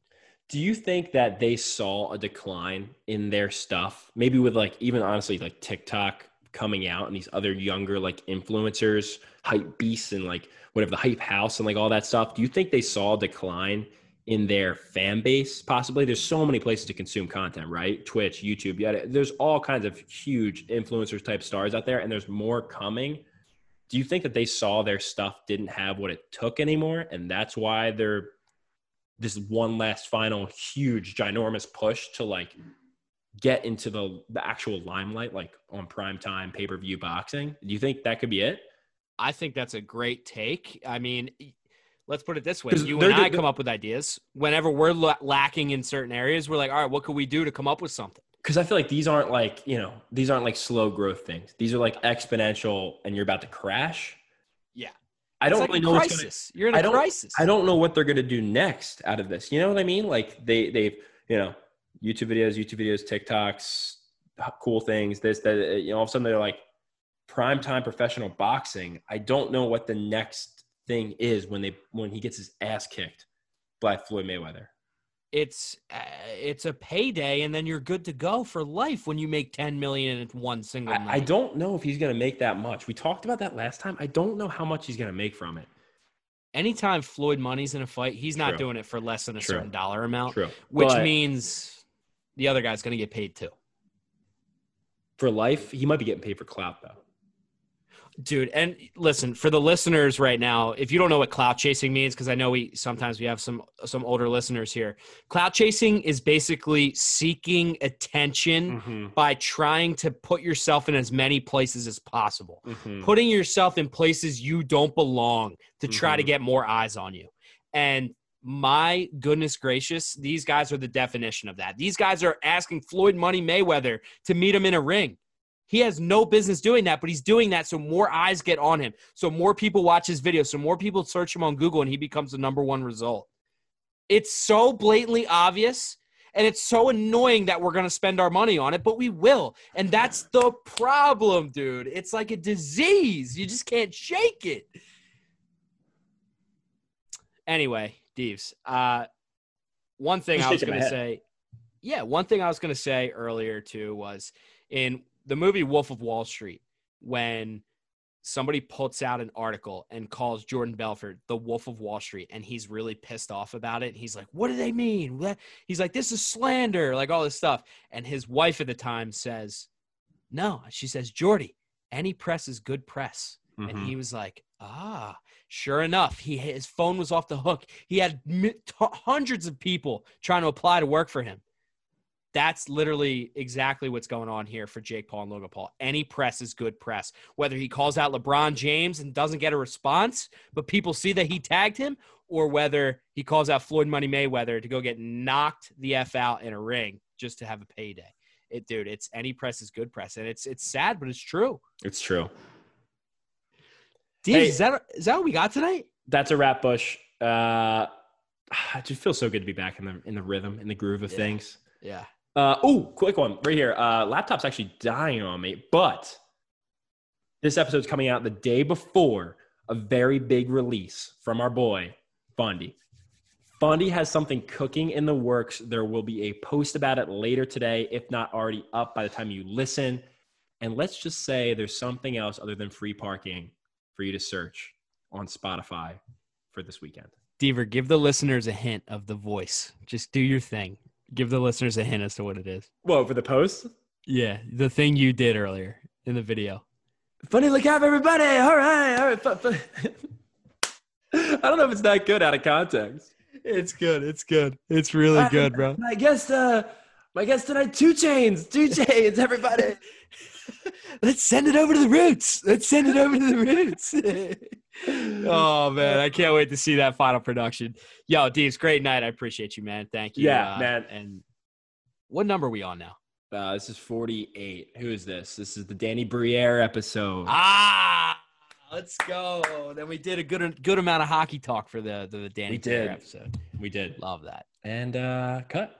Do you think that they saw a decline in their stuff? Maybe with like even honestly like TikTok coming out and these other younger like influencers, hype beasts and like whatever the hype house and like all that stuff. Do you think they saw a decline in their fan base? Possibly. There's so many places to consume content, right? Twitch, YouTube, yeah. There's all kinds of huge influencers type stars out there, and there's more coming. Do you think that they saw their stuff didn't have what it took anymore, and that's why they're this one last final huge ginormous push to like get into the the actual limelight like on prime time pay-per-view boxing do you think that could be it I think that's a great take. I mean, let's put it this way you and I come up with ideas whenever we're la- lacking in certain areas. We're like, all right, what could we do to come up with something? because i feel like these aren't like you know these aren't like slow growth things these are like exponential and you're about to crash Yeah. i It's don't like really know what's gonna. You're in I a don't- crisis. i don't know what they're going to do next out of this you know what i mean like they they've you know youtube videos youtube videos tiktoks cool things this that you know all of a sudden they're like primetime professional boxing i don't know what the next thing is when they when he gets his ass kicked by floyd mayweather It's uh, it's a payday, and then you're good to go for life when you make ten million in one single night. I, I don't know if he's going to make that much we talked about that last time i don't know how much he's going to make from it Anytime Floyd money's in a fight, he's not True. doing it for less than a True. certain dollar amount, true which But means the other guy's going to get paid too. for life he might be getting paid for clout though dude and listen for the listeners right now if you don't know what clout chasing means because i know we sometimes we have some some older listeners here clout chasing is basically seeking attention Mm-hmm. by trying to put yourself in as many places as possible Mm-hmm. putting yourself in places you don't belong to try to Mhm. get more eyes on you and my goodness gracious these guys are the definition of that these guys are asking floyd money mayweather to meet him in a ring he has no business doing that, but he's doing that so more eyes get on him, so more people watch his videos, so more people search him on Google, and he becomes the number one result. It's so blatantly obvious, and it's so annoying that we're going to spend our money on it, but we will. And that's the problem, dude. It's like a disease. You just can't shake it. Anyway, Deeves, uh, one thing I was going to say, yeah, one thing I was going to say earlier too was in the movie Wolf of Wall Street when somebody puts out an article and calls Jordan Belfort the Wolf of Wall Street and he's really pissed off about it. He's like, "What do they mean?" What? He's like, "This is slander," like all this stuff. And his wife at the time says, "No," she says, "Jordy, any press is good press." Mm-hmm. And he was like, "Ah." Sure enough, he his phone was off the hook. He had hundreds of people trying to apply to work for him. That's literally exactly what's going on here for Jake Paul and Logan Paul. Any press is good press. Whether he calls out LeBron James and doesn't get a response, but people see that he tagged him, or whether he calls out Floyd Money Mayweather to go get knocked the F out in a ring just to have a payday. It, dude, it's any press is good press. And it's it's sad, but it's true. It's true. Dude, Hey. is that is that what we got tonight? That's a wrap, Bush. Uh, it just feels so good to be back in the in the rhythm, in the groove of Yeah. things. Yeah. Uh, oh, quick one right here. Uh, laptop's actually dying on me, but this episode's coming out the day before a very big release from our boy Fondy. Fondy has something cooking in the works. There will be a post about it later today, if not already up by the time you listen. And let's just say there's something else other than free parking for you to search on Spotify for this weekend. Deaver, give the listeners a hint of the voice. Just do your thing. Give the listeners a hint as to what it is. Whoa, for the post? Yeah, the thing you did earlier in the video. Funny look out, everybody. All right. All right. fu- fu- I don't know if it's that good out of context. It's good. It's good. It's really good, bro. My guest, uh, my guest tonight, two chains, two chains, everybody. Let's send it over to the roots. Let's send it over to the roots. oh man, I can't wait to see that final production. Yo, Deeves, great night. I appreciate you, man. Thank you. Yeah, Uh, man. And what number are we on now? Uh, this is 48. Who is this? This is the Danny Briere episode. Ah, let's go. Then we did a good good amount of hockey talk for the the Danny We Pierre did. episode. we did. Love that. And uh, cut.